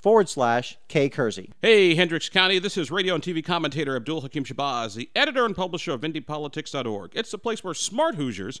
forward slash K Kersey. Hey, Hendricks County, this is radio and TV commentator Abdul Hakim Shabazz, the editor and publisher of IndyPolitics.org. It's the place where smart Hoosiers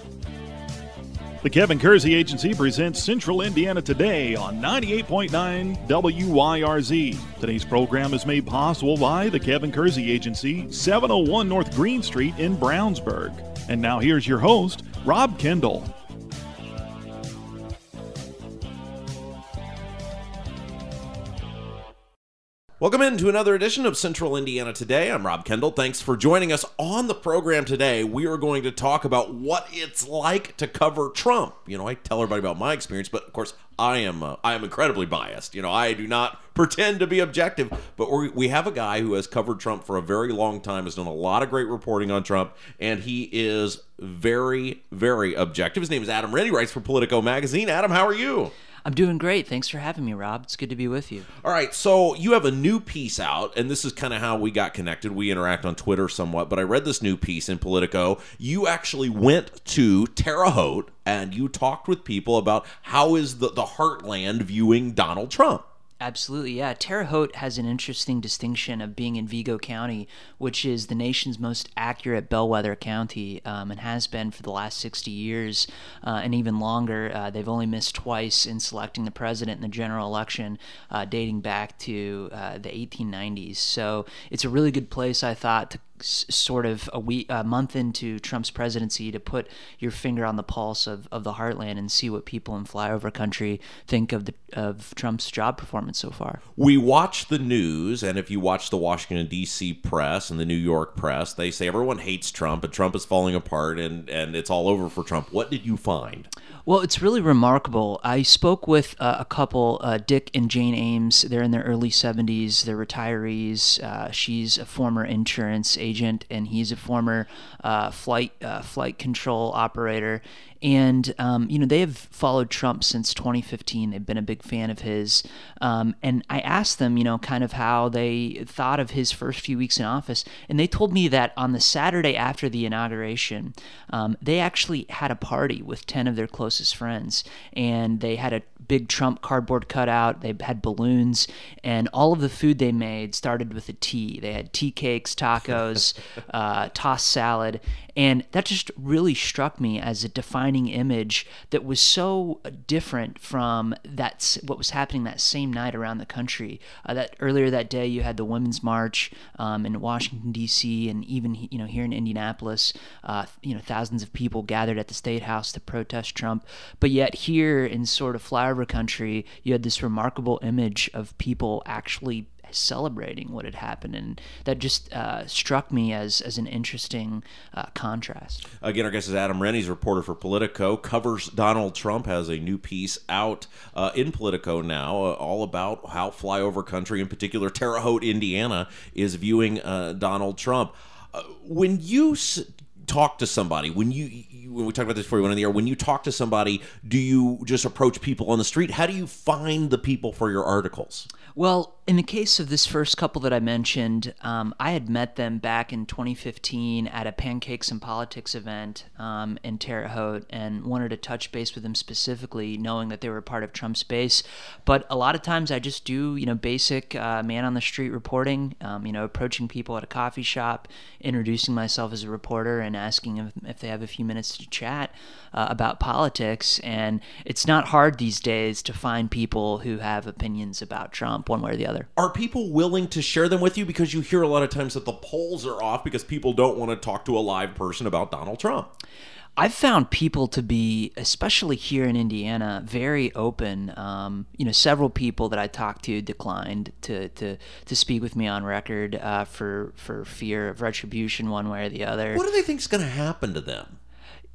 The Kevin Kersey Agency presents Central Indiana Today on 98.9 WYRZ. Today's program is made possible by the Kevin Kersey Agency, 701 North Green Street in Brownsburg. And now here's your host, Rob Kendall. Welcome into another edition of Central Indiana Today. I'm Rob Kendall. Thanks for joining us on the program today. We are going to talk about what it's like to cover Trump. You know, I tell everybody about my experience, but of course, I am uh, I am incredibly biased. You know, I do not pretend to be objective, but we have a guy who has covered Trump for a very long time, has done a lot of great reporting on Trump, and he is very very objective. His name is Adam Wren, writes for Politico magazine. Adam, how are you? I'm doing great. Thanks for having me, Rob. It's good to be with you. All right, so you have a new piece out, and this is kind of how we got connected. We interact on Twitter somewhat, but I read this new piece in Politico. You actually went to Terre Haute and you talked with people about how is the, the heartland viewing Donald Trump. Absolutely, yeah. Terre Haute has an interesting distinction of being in Vigo County, which is the nation's most accurate bellwether county um, and has been for the last 60 years uh, and even longer. Uh, they've only missed twice in selecting the president in the general election, uh, dating back to uh, the 1890s. So it's a really good place, I thought, to sort of a week, a month into Trump's presidency to put your finger on the pulse of, of the heartland and see what people in flyover country think of the of Trump's job performance so far. We watch the news, and if you watch the Washington D.C. press and the New York press, they say everyone hates Trump and Trump is falling apart and and it's all over for Trump. What did you find? Well, it's really remarkable. I spoke with uh, a couple, uh, Dick and Jane Ames. They're in their early 70s. They're retirees. Uh, she's a former insurance agent, and he's a former uh, flight uh, flight control operator and um, you know they have followed Trump since 2015. They've been a big fan of his, um, and I asked them, you know, kind of how they thought of his first few weeks in office, and they told me that on the Saturday after the inauguration, um, they actually had a party with 10 of their closest friends, and they had a big Trump cardboard cutout. They had balloons, and all of the food they made started with a T. They had tea cakes, tacos, uh, tossed salad, and that just really struck me as a defining image that was so different from that what was happening that same night around the country. Uh, that earlier that day, you had the Women's March um, in Washington D.C. and even you know here in Indianapolis, uh, you know thousands of people gathered at the State House to protest Trump. But yet here in sort of flyover country, you had this remarkable image of people actually celebrating what had happened, and that just uh, struck me as as an interesting uh, contrast. Again, our guest is Adam Wren's reporter for Politico, covers Donald Trump, has a new piece out uh, in Politico now, uh, all about how flyover country, in particular Terre Haute, Indiana, is viewing uh, Donald Trump. Uh, when you s- talk to somebody when you, you, when we talked about this before you went on the air when you talk to somebody do you just approach people on the street how do you find the people for your articles well in the case of this first couple that I mentioned, um, I had met them back in 2015 at a Pancakes and Politics event um, in Terre Haute and wanted to touch base with them specifically, knowing that they were part of Trump's base. But a lot of times I just do, you know, basic uh, man on the street reporting, um, you know, approaching people at a coffee shop, introducing myself as a reporter, and asking if, if they have a few minutes to chat uh, about politics. And it's not hard these days to find people who have opinions about Trump one way or the other. Are people willing to share them with you? Because you hear a lot of times that the polls are off because people don't want to talk to a live person about Donald Trump. I've found people to be, especially here in Indiana, very open. Um, you know, several people that I talked to declined to to, to speak with me on record uh, for for fear of retribution, one way or the other. What do they think is going to happen to them?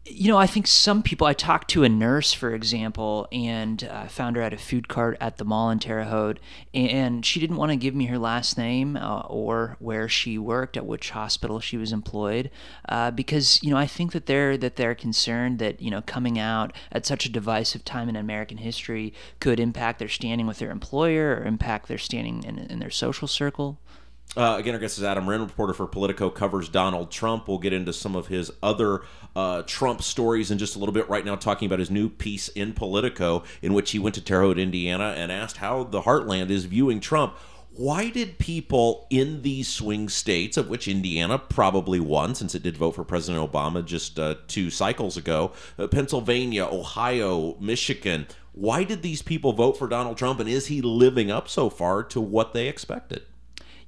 You know, I think some people. I talked to a nurse, for example, and I uh, found her at a food cart at the mall in Terre Haute, and she didn't want to give me her last name uh, or where she worked, at which hospital she was employed, uh, because you know I think that they're that they're concerned that you know coming out at such a divisive time in American history could impact their standing with their employer or impact their standing in, in their social circle. Uh, again, our guest is Adam Wren, reporter for Politico, covers Donald Trump. We'll get into some of his other uh, Trump stories in just a little bit. Right now, talking about his new piece in Politico, in which he went to Terre Haute, Indiana, and asked how the heartland is viewing Trump. Why did people in these swing states, of which Indiana probably one, since it did vote for President Obama just uh, two cycles ago, uh, Pennsylvania, Ohio, Michigan, why did these people vote for Donald Trump, and is he living up so far to what they expected?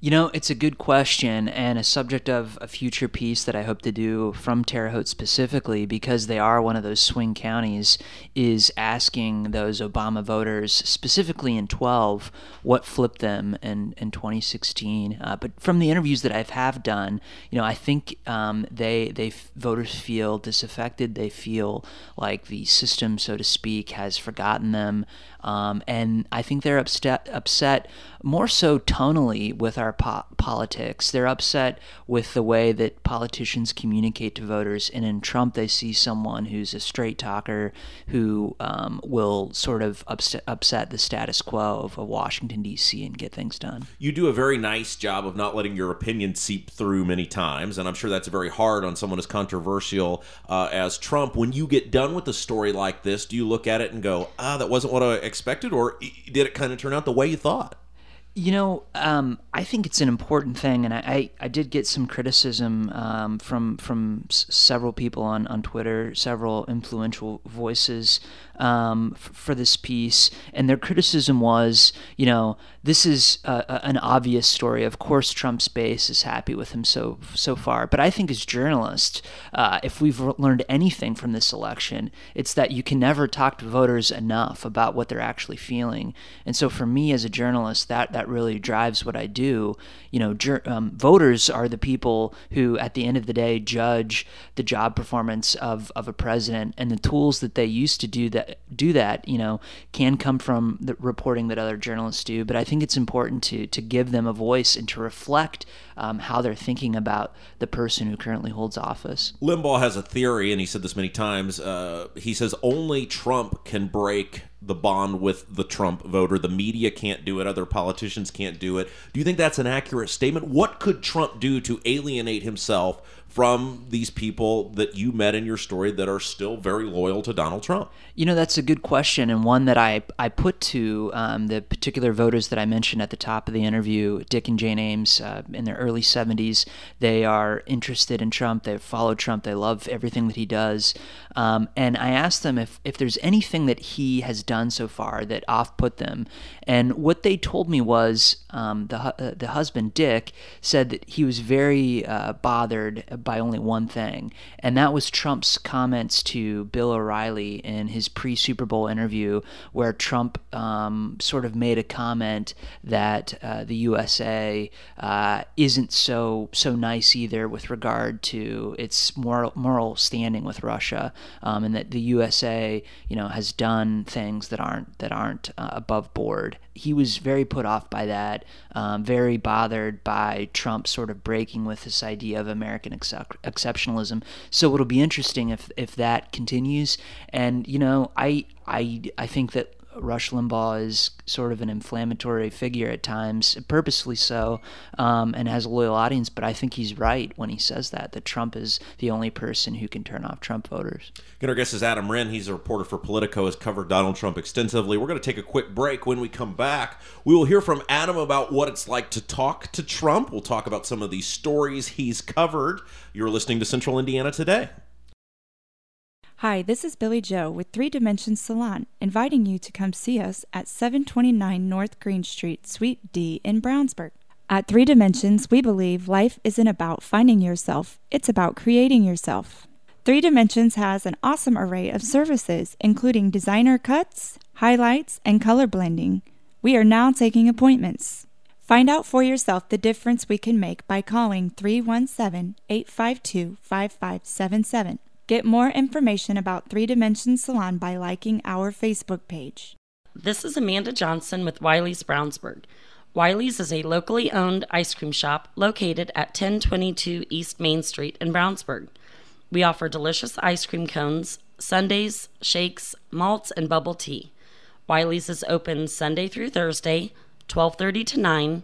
You know, it's a good question and a subject of a future piece that I hope to do from Terre Haute specifically because they are one of those swing counties is asking those Obama voters, specifically in 12, what flipped them in, in 2016. Uh, but from the interviews that I have done, you know, I think um, they, they voters feel disaffected. They feel like the system, so to speak, has forgotten them. Um, and I think they're upset, upset more so tonally with our po- politics. They're upset with the way that politicians communicate to voters. And in Trump, they see someone who's a straight talker who um, will sort of upset, upset the status quo of, of Washington, D.C. and get things done. You do a very nice job of not letting your opinion seep through many times. And I'm sure that's very hard on someone as controversial uh, as Trump. When you get done with a story like this, do you look at it and go, ah, that wasn't what I expected, or did it kind of turn out the way you thought? You know, um, I think it's an important thing, and I, I, I did get some criticism um, from from s- several people on, on Twitter, several influential voices um, f- for this piece, and their criticism was, you know, this is a, a, an obvious story. Of course, Trump's base is happy with him so so far, but I think as journalists, uh, if we've learned anything from this election, it's that you can never talk to voters enough about what they're actually feeling. And so, for me as a journalist, that that really drives what I do. You know, um, voters are the people who, at the end of the day, judge the job performance of of a president, and the tools that they used to do that do that, you know, can come from the reporting that other journalists do. But I think it's important to to give them a voice and to reflect um, how they're thinking about the person who currently holds office. Limbaugh has a theory, and he said this many times. Uh, he says only Trump can break the bond with the Trump voter. The media can't do it. Other politicians can't do it. Do you think that's an accurate statement? What could Trump do to alienate himself from these people that you met in your story that are still very loyal to Donald Trump? You know, that's a good question, and one that I, I put to um, the particular voters that I mentioned at the top of the interview Dick and Jane Ames uh, in their early 70s. They are interested in Trump, they follow Trump, they love everything that he does. Um, and I asked them if, if there's anything that he has done so far that off put them. And what they told me was um, the, uh, the husband, Dick, said that he was very uh, bothered by only one thing, and that was Trump's comments to Bill O'Reilly in his pre Super Bowl interview, where Trump um, sort of made a comment that uh, the USA uh, isn't so so nice either with regard to its moral moral standing with Russia, um, and that the USA, you know, has done things that aren't that aren't uh, above board he was very put off by that, um, very bothered by Trump sort of breaking with this idea of American excep- exceptionalism. So it'll be interesting if if that continues. And you know, I I I think that Rush Limbaugh is sort of an inflammatory figure at times, purposely so, um, and has a loyal audience. But I think he's right when he says that that Trump is the only person who can turn off Trump voters. Our guest is Adam Wren. He's a reporter for Politico. Has covered Donald Trump extensively. We're going to take a quick break. When we come back, we will hear from Adam about what it's like to talk to Trump. We'll talk about some of the stories he's covered. You're listening to Central Indiana today. Hi, this is Billy Joe with Three Dimensions Salon, inviting you to come see us at 729 North Green Street, Suite D in Brownsburg. At Three Dimensions, we believe life isn't about finding yourself, it's about creating yourself. Three Dimensions has an awesome array of services, including designer cuts, highlights, and color blending. We are now taking appointments. Find out for yourself the difference we can make by calling 317 852 5577 Get more information about Three Dimensions Salon by liking our Facebook page. This is Amanda Johnson with Wiley's Brownsburg. Wiley's is a locally owned ice cream shop located at 1022 East Main Street in Brownsburg. We offer delicious ice cream cones, sundaes, shakes, malts, and bubble tea. Wiley's is open Sunday through Thursday, 12:30 to 9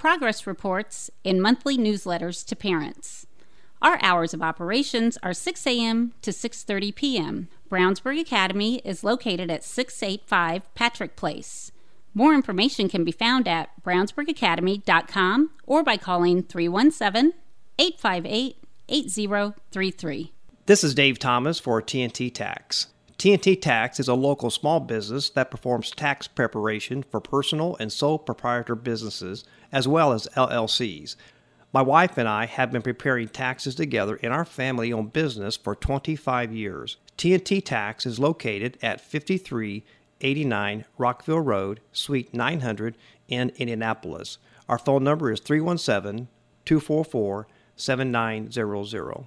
progress reports, and monthly newsletters to parents. Our hours of operations are 6 a.m. to 6:30 p.m. Brownsburg Academy is located at 685 Patrick Place. More information can be found at brownsburgacademy.com or by calling 317 858 8033. This is Dave Thomas for TNT Tax. TNT Tax is a local small business that performs tax preparation for personal and sole proprietor businesses as well as LLCs. My wife and I have been preparing taxes together in our family owned business for 25 years. TNT Tax is located at 5389 Rockville Road, Suite 900 in Indianapolis. Our phone number is 317 244 7900.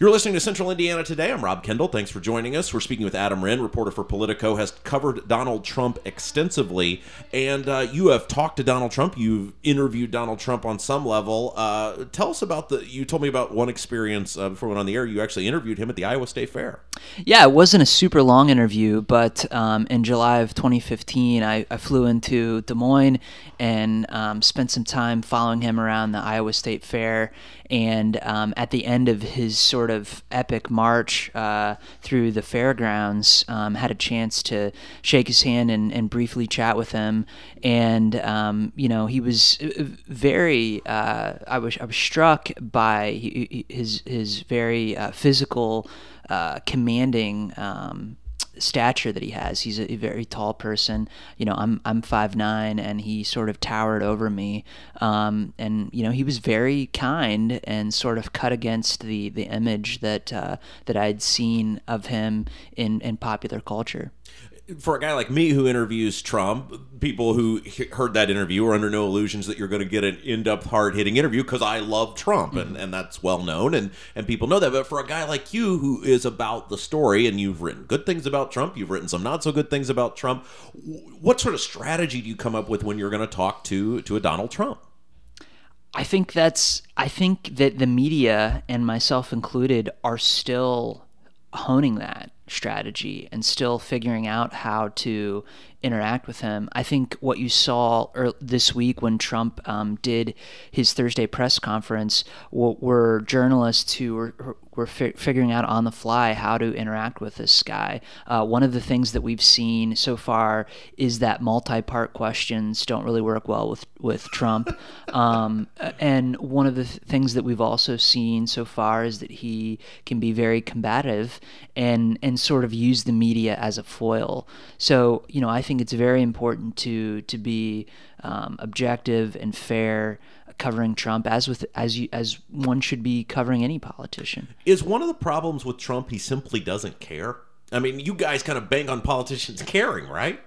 You're listening to Central Indiana today. I'm Rob Kendall. Thanks for joining us. We're speaking with Adam Wren, reporter for Politico, has covered Donald Trump extensively, and uh, you have talked to Donald Trump. You've interviewed Donald Trump on some level. Uh, tell us about the. You told me about one experience uh, before we went on the air. You actually interviewed him at the Iowa State Fair. Yeah, it wasn't a super long interview, but um, in July of 2015, I, I, flew into Des Moines and um, spent some time following him around the Iowa State Fair. And um, at the end of his sort of epic march uh, through the fairgrounds, um, had a chance to shake his hand and, and briefly chat with him. And um, you know, he was uh, very. Uh, I was I was struck by his his very uh, physical, uh, commanding. Um, stature that he has. He's a, a, very tall person. You know, I'm I'm five nine, and he sort of towered over me. Um, and you know, he was very kind and sort of cut against the the image that uh, that I'd seen of him in in popular culture for a guy like me who interviews Trump, people who heard that interview are under no illusions that you're going to get an in-depth, hard-hitting interview because I love Trump, and, mm-hmm. and that's well known, and and people know that. But for a guy like you who is about the story, and you've written good things about Trump, you've written some not so good things about Trump. What sort of strategy do you come up with when you're going to talk to to a Donald Trump? I think that's. I think that the media and myself included are still honing that strategy and still figuring out how to interact with him. I think what you saw this week when Trump um, did his Thursday press conference were journalists who were, were fi- figuring out on the fly how to interact with this guy. Uh, one of the things that we've seen so far is that multi-part questions don't really work well with with Trump, um, and one of the th- things that we've also seen so far is that he can be very combative and and sort of use the media as a foil. So you know, I think it's very important to to be um, objective and fair covering Trump as with as you as one should be covering any politician. Is one of the problems with Trump he simply doesn't care? I mean, you guys kind of bang on politicians caring, right?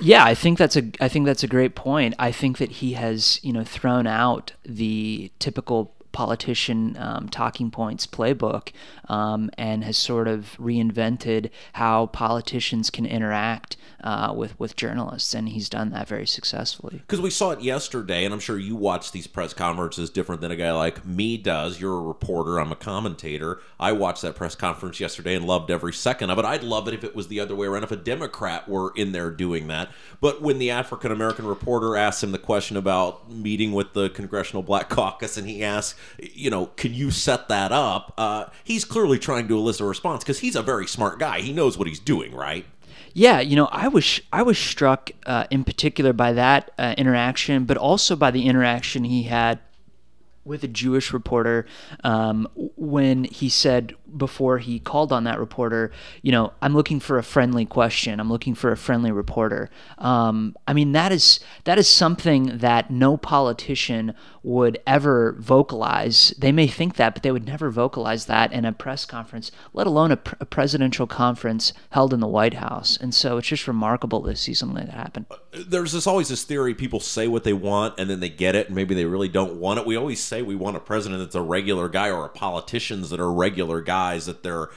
Yeah, I think that's a I think that's a great point. I think that he has, you know, thrown out the typical politician um, talking points playbook um, and has sort of reinvented how politicians can interact uh, with with journalists, and he's done that very successfully. Because we saw it yesterday, and I'm sure you watch these press conferences different than a guy like me does. You're a reporter, I'm a commentator. I watched that press conference yesterday and loved every second of it. I'd love it if it was the other way around, if a Democrat were in there doing that. But when the African American reporter asked him the question about meeting with the Congressional Black Caucus, and he asked, you know, can you set that up? Uh, he's clearly trying to elicit a response because he's a very smart guy. He knows what he's doing, right? Yeah, you know, I was I was struck uh, in particular by that uh, interaction, but also by the interaction he had with a Jewish reporter um, when he said before he called on that reporter, you know, I'm looking for a friendly question. I'm looking for a friendly reporter. Um, I mean, that is that is something that no politician would ever vocalize. They may think that, but they would never vocalize that in a press conference, let alone a, pr- a presidential conference held in the White House. And so it's just remarkable to see something that happen. There's this always this theory: people say what they want, and then they get it, and maybe they really don't want it. We always say we want a president that's a regular guy, or a politicians that are regular guys that they're,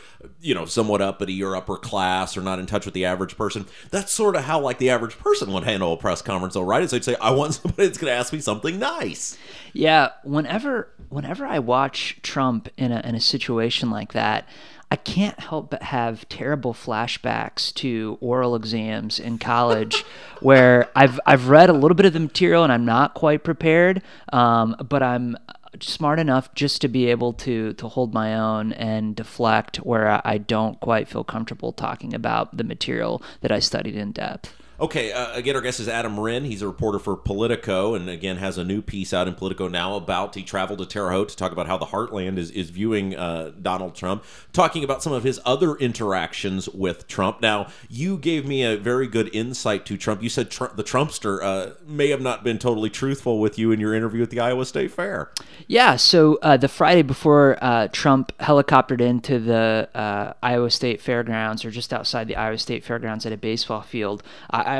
you know, somewhat uppity or upper class or not in touch with the average person. That's sort of how like the average person would handle a press conference, though, right? Is they'd say, "I want somebody that's going to ask me something nice." Yeah, whenever whenever I watch Trump in a in a situation like that, I can't help but have terrible flashbacks to oral exams in college, where I've I've read a little bit of the material and I'm not quite prepared, um, but I'm smart enough just to be able to to hold my own and deflect where I don't quite feel comfortable talking about the material that I studied in depth. Okay, uh, again, our guest is Adam Wren. He's a reporter for Politico, and again has a new piece out in Politico now about he traveled to Terre Haute to talk about how the Heartland is is viewing uh, Donald Trump, talking about some of his other interactions with Trump. Now, you gave me a very good insight to Trump. You said the Trumpster uh, may have not been totally truthful with you in your interview at the Iowa State Fair. Yeah, so uh, the Friday before uh, Trump helicoptered into the uh, Iowa State Fairgrounds, or just outside the Iowa State Fairgrounds at a baseball field.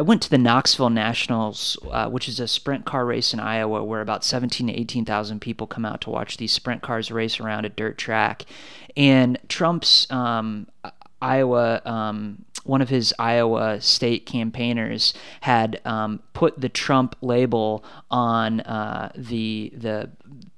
Went to the Knoxville Nationals, uh, which is a sprint car race in Iowa, where about 17 to 18,000 people come out to watch these sprint cars race around a dirt track. And Trump's um, Iowa, um, one of his Iowa state campaigners had um, put the Trump label on uh, the the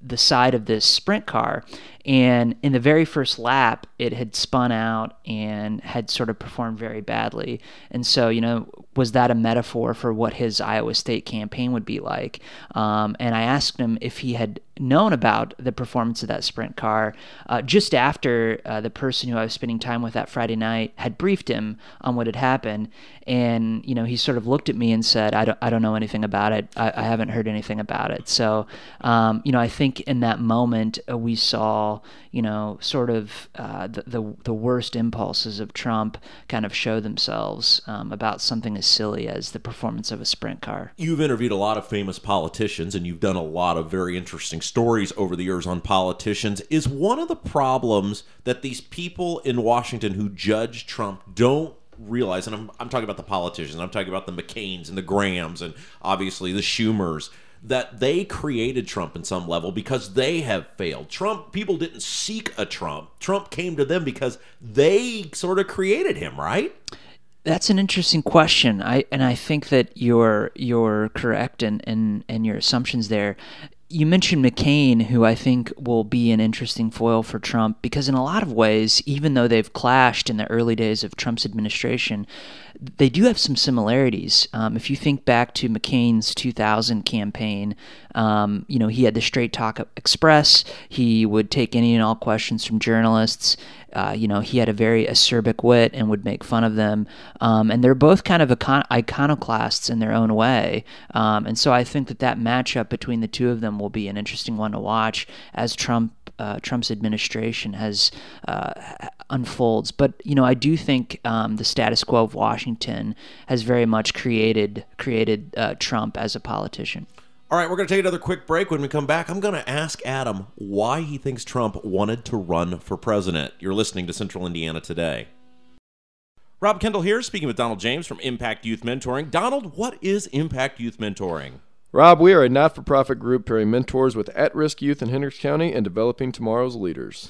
the side of this sprint car, and in the very first lap, it had spun out and had sort of performed very badly. And so, you know, was that a metaphor for what his Iowa State campaign would be like? Um, and I asked him if he had known about the performance of that sprint car uh, just after uh, the person who I was spending time with that Friday night had briefed him on what had happened. And, you know, he sort of looked at me and said, I don't, I don't know anything about it. I, I haven't heard anything about it. So, um, you know, I think in that moment uh, we saw, you know, sort of uh, the, the, the, worst impulses of Trump kind of show themselves um, about something as silly as the performance of a sprint car. You've interviewed a lot of famous politicians and you've done a lot of very interesting stories over the years on politicians. Is one of the problems that these people in Washington who judge Trump don't realize, and I'm, I'm talking about the politicians, I'm talking about the McCains and the Grahams and obviously the Schumers, that they created Trump in some level because they have failed. Trump, people didn't seek a Trump. Trump came to them because they sort of created him, right? That's an interesting question. I and I think that you're you're correct in, in, in your assumptions there you mentioned McCain, who I think will be an interesting foil for Trump because, in a lot of ways, even though they've clashed in the early days of Trump's administration, they do have some similarities. Um, if you think back to McCain's 2000 campaign, um, you know, he had the Straight Talk Express. He would take any and all questions from journalists. Uh, you know, he had a very acerbic wit and would make fun of them. Um, and they're both kind of icon- iconoclasts in their own way. Um, and so I think that that matchup between the two of them will be an interesting one to watch as Trump uh, Trump's administration has uh, unfolds. But you know, I do think um, the status quo of Washington has very much created created uh, Trump as a politician. All right, we're going to take another quick break. When we come back, I'm going to ask Adam why he thinks Trump wanted to run for president. You're listening to Central Indiana today. Rob Kendall here, speaking with Donald James from Impact Youth Mentoring. Donald, what is Impact Youth Mentoring? Rob, we are a not for profit group pairing mentors with at risk youth in Hendricks County and developing tomorrow's leaders.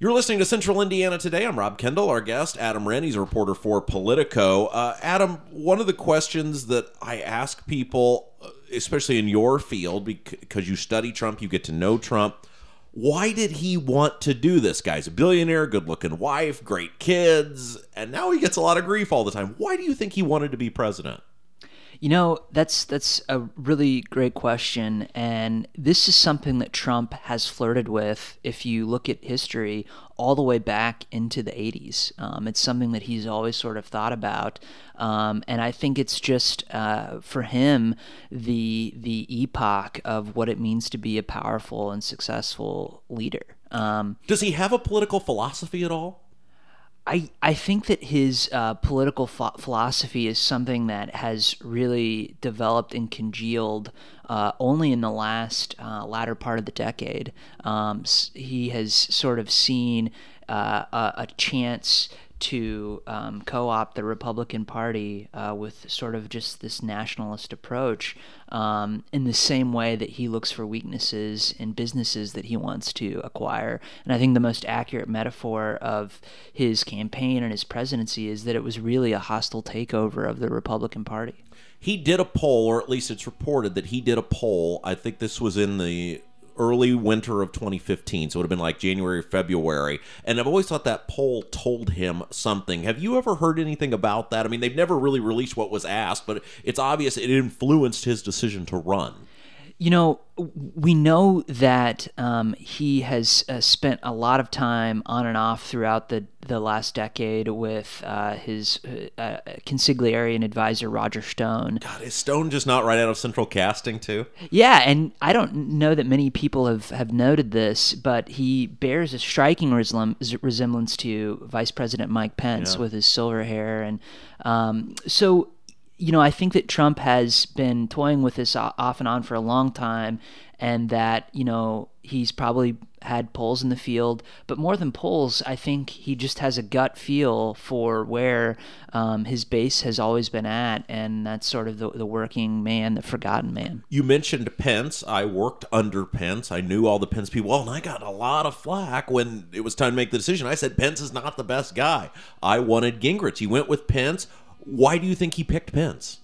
You're listening to Central Indiana Today. I'm Rob Kendall. Our guest, Adam Wren, he's a reporter for Politico. Uh, Adam, one of the questions that I ask people, uh, especially in your field, because you study Trump, you get to know Trump, why did he want to do this? Guy's a billionaire, good looking wife, great kids, and now he gets a lot of grief all the time. Why do you think he wanted to be president? You know, that's that's a really great question and this is something that Trump has flirted with if you look at history all the way back into the 80s. Um, it's something that he's always sort of thought about. Um, and I think it's just uh, for him the the epoch of what it means to be a powerful and successful leader. Um, Does he have a political philosophy at all? I, I think that his uh, political ph- philosophy is something that has really developed and congealed uh, only in the last uh, latter part of the decade. Um, he has sort of seen uh, a, a, chance to um, co opt the Republican Party uh, with sort of just this nationalist approach um, in the same way that he looks for weaknesses in businesses that he wants to acquire. And I think the most accurate metaphor of his campaign and his presidency is that it was really a hostile takeover of the Republican Party. He did a poll, or at least it's reported that he did a poll. I think this was in the early winter of 2015. So it would have been like January February. And I've always thought that poll told him something. Have you ever heard anything about that? I mean, they've never really released what was asked, but it's obvious it influenced his decision to run. You know, we know that um, he has uh, spent a lot of time on and off throughout the, the last decade with uh, his uh, uh consigliere and advisor Roger Stone. God, is Stone just not right out of Central Casting too? Yeah, and I don't know that many people have, have noted this, but he bears a striking resemblance to Vice President Mike Pence yeah. with his silver hair, and um, so you know, I think that Trump has been toying with this off and on for a long time, and that, you know, he's probably had polls in the field. But more than polls, I think he just has a gut feel for where um, his base has always been at, and that's sort of the, the working man, the forgotten man. You mentioned Pence. I worked under Pence. I knew all the Pence people and I got a lot of flack when it was time to make the decision. I said, Pence is not the best guy. I wanted Gingrich. He went with Pence why do you think he picked Pence?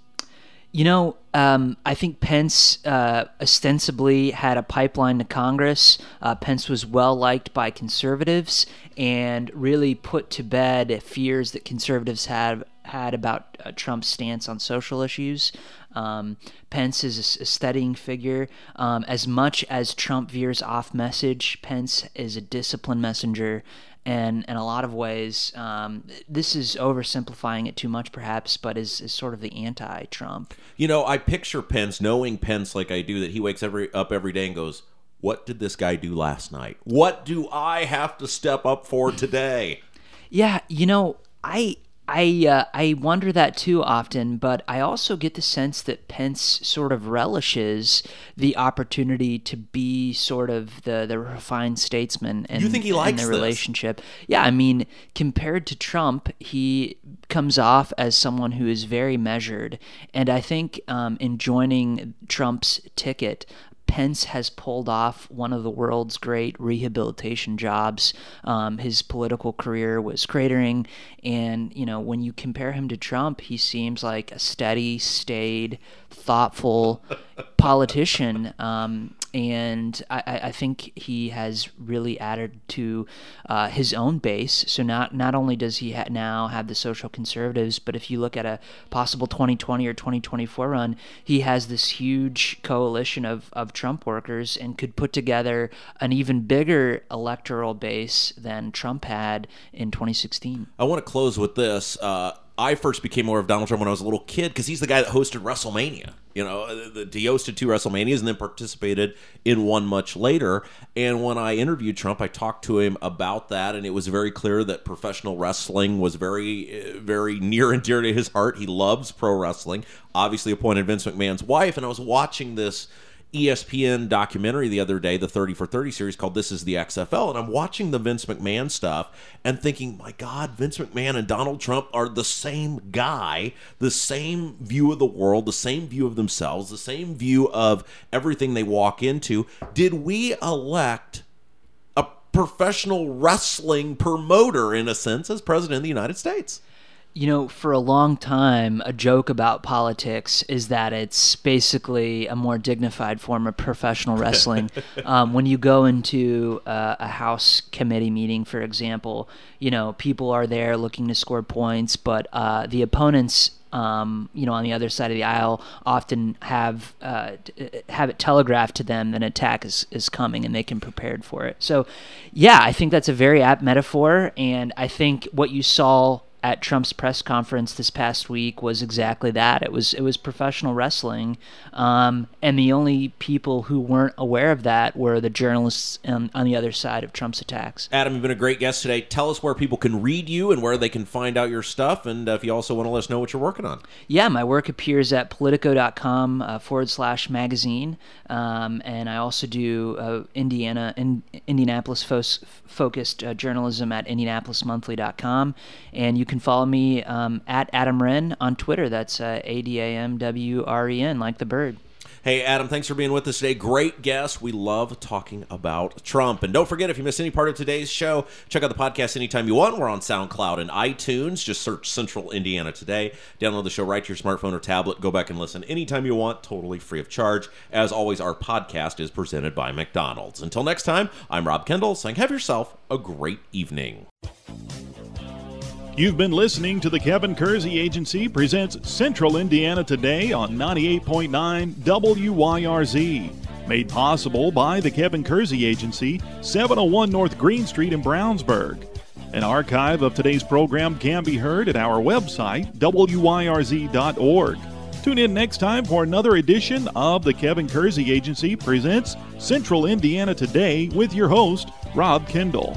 You know, um, I think Pence uh, ostensibly had a pipeline to Congress. Uh, Pence was well liked by conservatives and really put to bed fears that conservatives have had about uh, Trump's stance on social issues. Um, Pence is a, a studying figure. Um, as much as Trump veers off message, Pence is a disciplined messenger and in a lot of ways, um, this is oversimplifying it too much, perhaps, but is, is sort of the anti-Trump. You know, I picture Pence, knowing Pence like I do, that he wakes every up every day and goes, "What did this guy do last night? What do I have to step up for today?" Yeah, you know, I I uh, I wonder that too often, but I also get the sense that Pence sort of relishes the opportunity to be sort of the the refined statesman. And, You think he likes the relationship? Yeah, I mean, compared to Trump, he comes off as someone who is very measured, and I think um, in joining Trump's ticket. Pence has pulled off one of the world's great rehabilitation jobs. Um, his political career was cratering, and you know when you compare him to Trump, he seems like a steady, staid, thoughtful politician. Um, and I, I think he has really added to uh, his own base. So not not only does he ha- now have the social conservatives, but if you look at a possible 2020 or 2024 run, he has this huge coalition of, of Trump workers and could put together an even bigger electoral base than Trump had in 2016. I want to close with this. Uh, I first became aware of Donald Trump when I was a little kid because he's the guy that hosted WrestleMania. You know, the, the, he hosted two WrestleManias and then participated in one much later. And when I interviewed Trump, I talked to him about that, and it was very clear that professional wrestling was very, uh, very near and dear to his heart. He loves pro wrestling. Obviously, appointed Vince McMahon's wife, and I was watching this ESPN documentary the other day, the 30 for 30 series called This is the XFL. And I'm watching the Vince McMahon stuff and thinking, my God, Vince McMahon and Donald Trump are the same guy, the same view of the world, the same view of themselves, the same view of everything they walk into. Did we elect a professional wrestling promoter, in a sense, as president of the United States? You know, for a long time, a joke about politics is that it's basically a more dignified form of professional wrestling. um, when you go into uh, a House committee meeting, for example, you know, people are there looking to score points, but uh, the opponents um, you know, on the other side of the aisle, often have uh, have it telegraphed to them that an attack is, is coming and they can prepared for it. So, yeah, I think that's a very apt metaphor, and I think what you saw at Trump's press conference this past week was exactly that. It was it was professional wrestling, um, and the only people who weren't aware of that were the journalists on, on the other side of Trump's attacks. Adam, you've been a great guest today. Tell us where people can read you and where they can find out your stuff, and uh, if you also want to let us know what you're working on. Yeah, my work appears at politico.com uh, forward slash magazine. Um, and I also do uh, Indiana in, Indianapolis fo- focused uh, journalism at indianapolismonthly.com. And you can follow me um, at Adam Wren on Twitter. That's uh, A D A M W R E N, like the bird. Hey, Adam, thanks for being with us today. Great guest. We love talking about Trump. And don't forget, if you missed any part of today's show, check out the podcast anytime you want. We're on SoundCloud and iTunes. Just search Central Indiana Today. Download the show right to your smartphone or tablet. Go back and listen anytime you want, totally free of charge. As always, our podcast is presented by McDonald's. Until next time, I'm Rob Kendall saying have yourself a great evening. You've been listening to the Kevin Kersey Agency presents Central Indiana Today on 98.9 WYRZ. Made possible by the Kevin Kersey Agency, 701 North Green Street in Brownsburg. An archive of today's program can be heard at our website, wyrz.org. Tune in next time for another edition of the Kevin Kersey Agency presents Central Indiana Today with your host, Rob Kendall.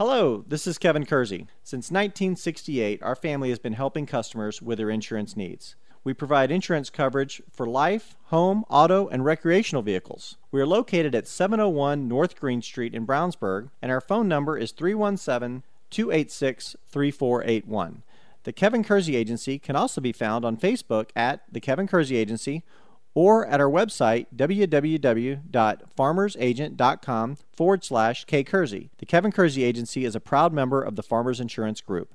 Hello, this is Kevin Kersey. Since 1968, our family has been helping customers with their insurance needs. We provide insurance coverage for life, home, auto, and recreational vehicles. We are located at 701 North Green Street in Brownsburg, and our phone number is 317 286 3481. The Kevin Kersey Agency can also be found on Facebook at The Kevin Kersey Agency or at our website, www.farmersagent.com forward slash K Kersey. The Kevin Kersey Agency is a proud member of the Farmers Insurance Group.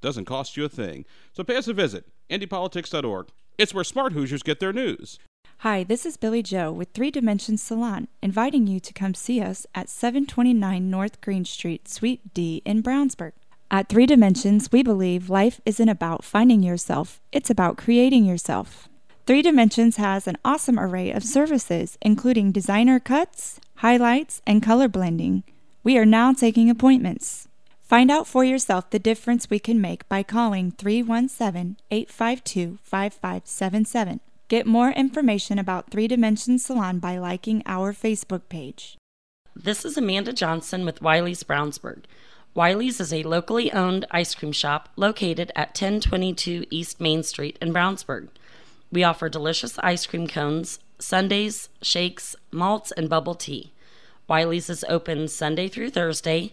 doesn't cost you a thing. So pay us a visit, IndyPolitics.org. It's where smart Hoosiers get their news. Hi, this is Billy Joe with Three Dimensions Salon, inviting you to come see us at 729 North Green Street, Suite D in Brownsburg. At Three Dimensions, we believe life isn't about finding yourself, it's about creating yourself. Three Dimensions has an awesome array of services, including designer cuts, highlights, and color blending. We are now taking appointments. Find out for yourself the difference we can make by calling 317 852 5577. Get more information about Three Dimensions Salon by liking our Facebook page. This is Amanda Johnson with Wiley's Brownsburg. Wiley's is a locally owned ice cream shop located at 1022 East Main Street in Brownsburg. We offer delicious ice cream cones, sundaes, shakes, malts, and bubble tea. Wiley's is open Sunday through Thursday,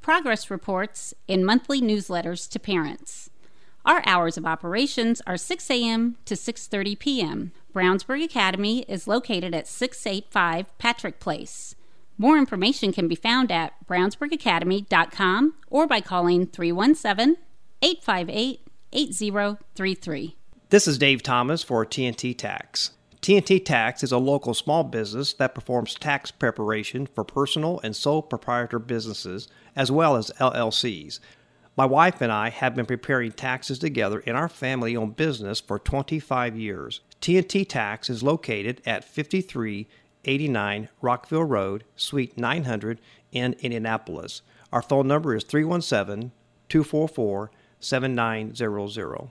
progress reports, and monthly newsletters to parents. Our hours of operations are 6 a.m. to 6:30 p.m. Brownsburg Academy is located at 685 Patrick Place. More information can be found at brownsburgacademy.com or by calling 317-858-8033. This is Dave Thomas for TNT Tax. TNT Tax is a local small business that performs tax preparation for personal and sole proprietor businesses as well as LLCs. My wife and I have been preparing taxes together in our family owned business for 25 years. TNT Tax is located at 5389 Rockville Road, Suite 900 in Indianapolis. Our phone number is 317 244 7900.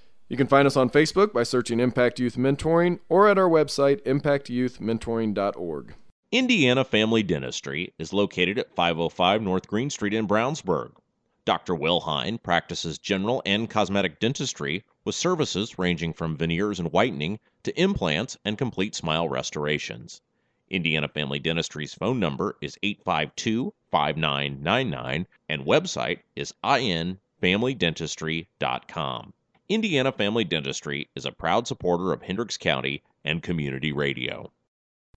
You can find us on Facebook by searching Impact Youth Mentoring or at our website, impactyouthmentoring.org. Indiana Family Dentistry is located at 505 North Green Street in Brownsburg. Dr. Will Hine practices general and cosmetic dentistry with services ranging from veneers and whitening to implants and complete smile restorations. Indiana Family Dentistry's phone number is 852 5999 and website is infamilydentistry.com. Indiana Family Dentistry is a proud supporter of Hendricks County and community radio.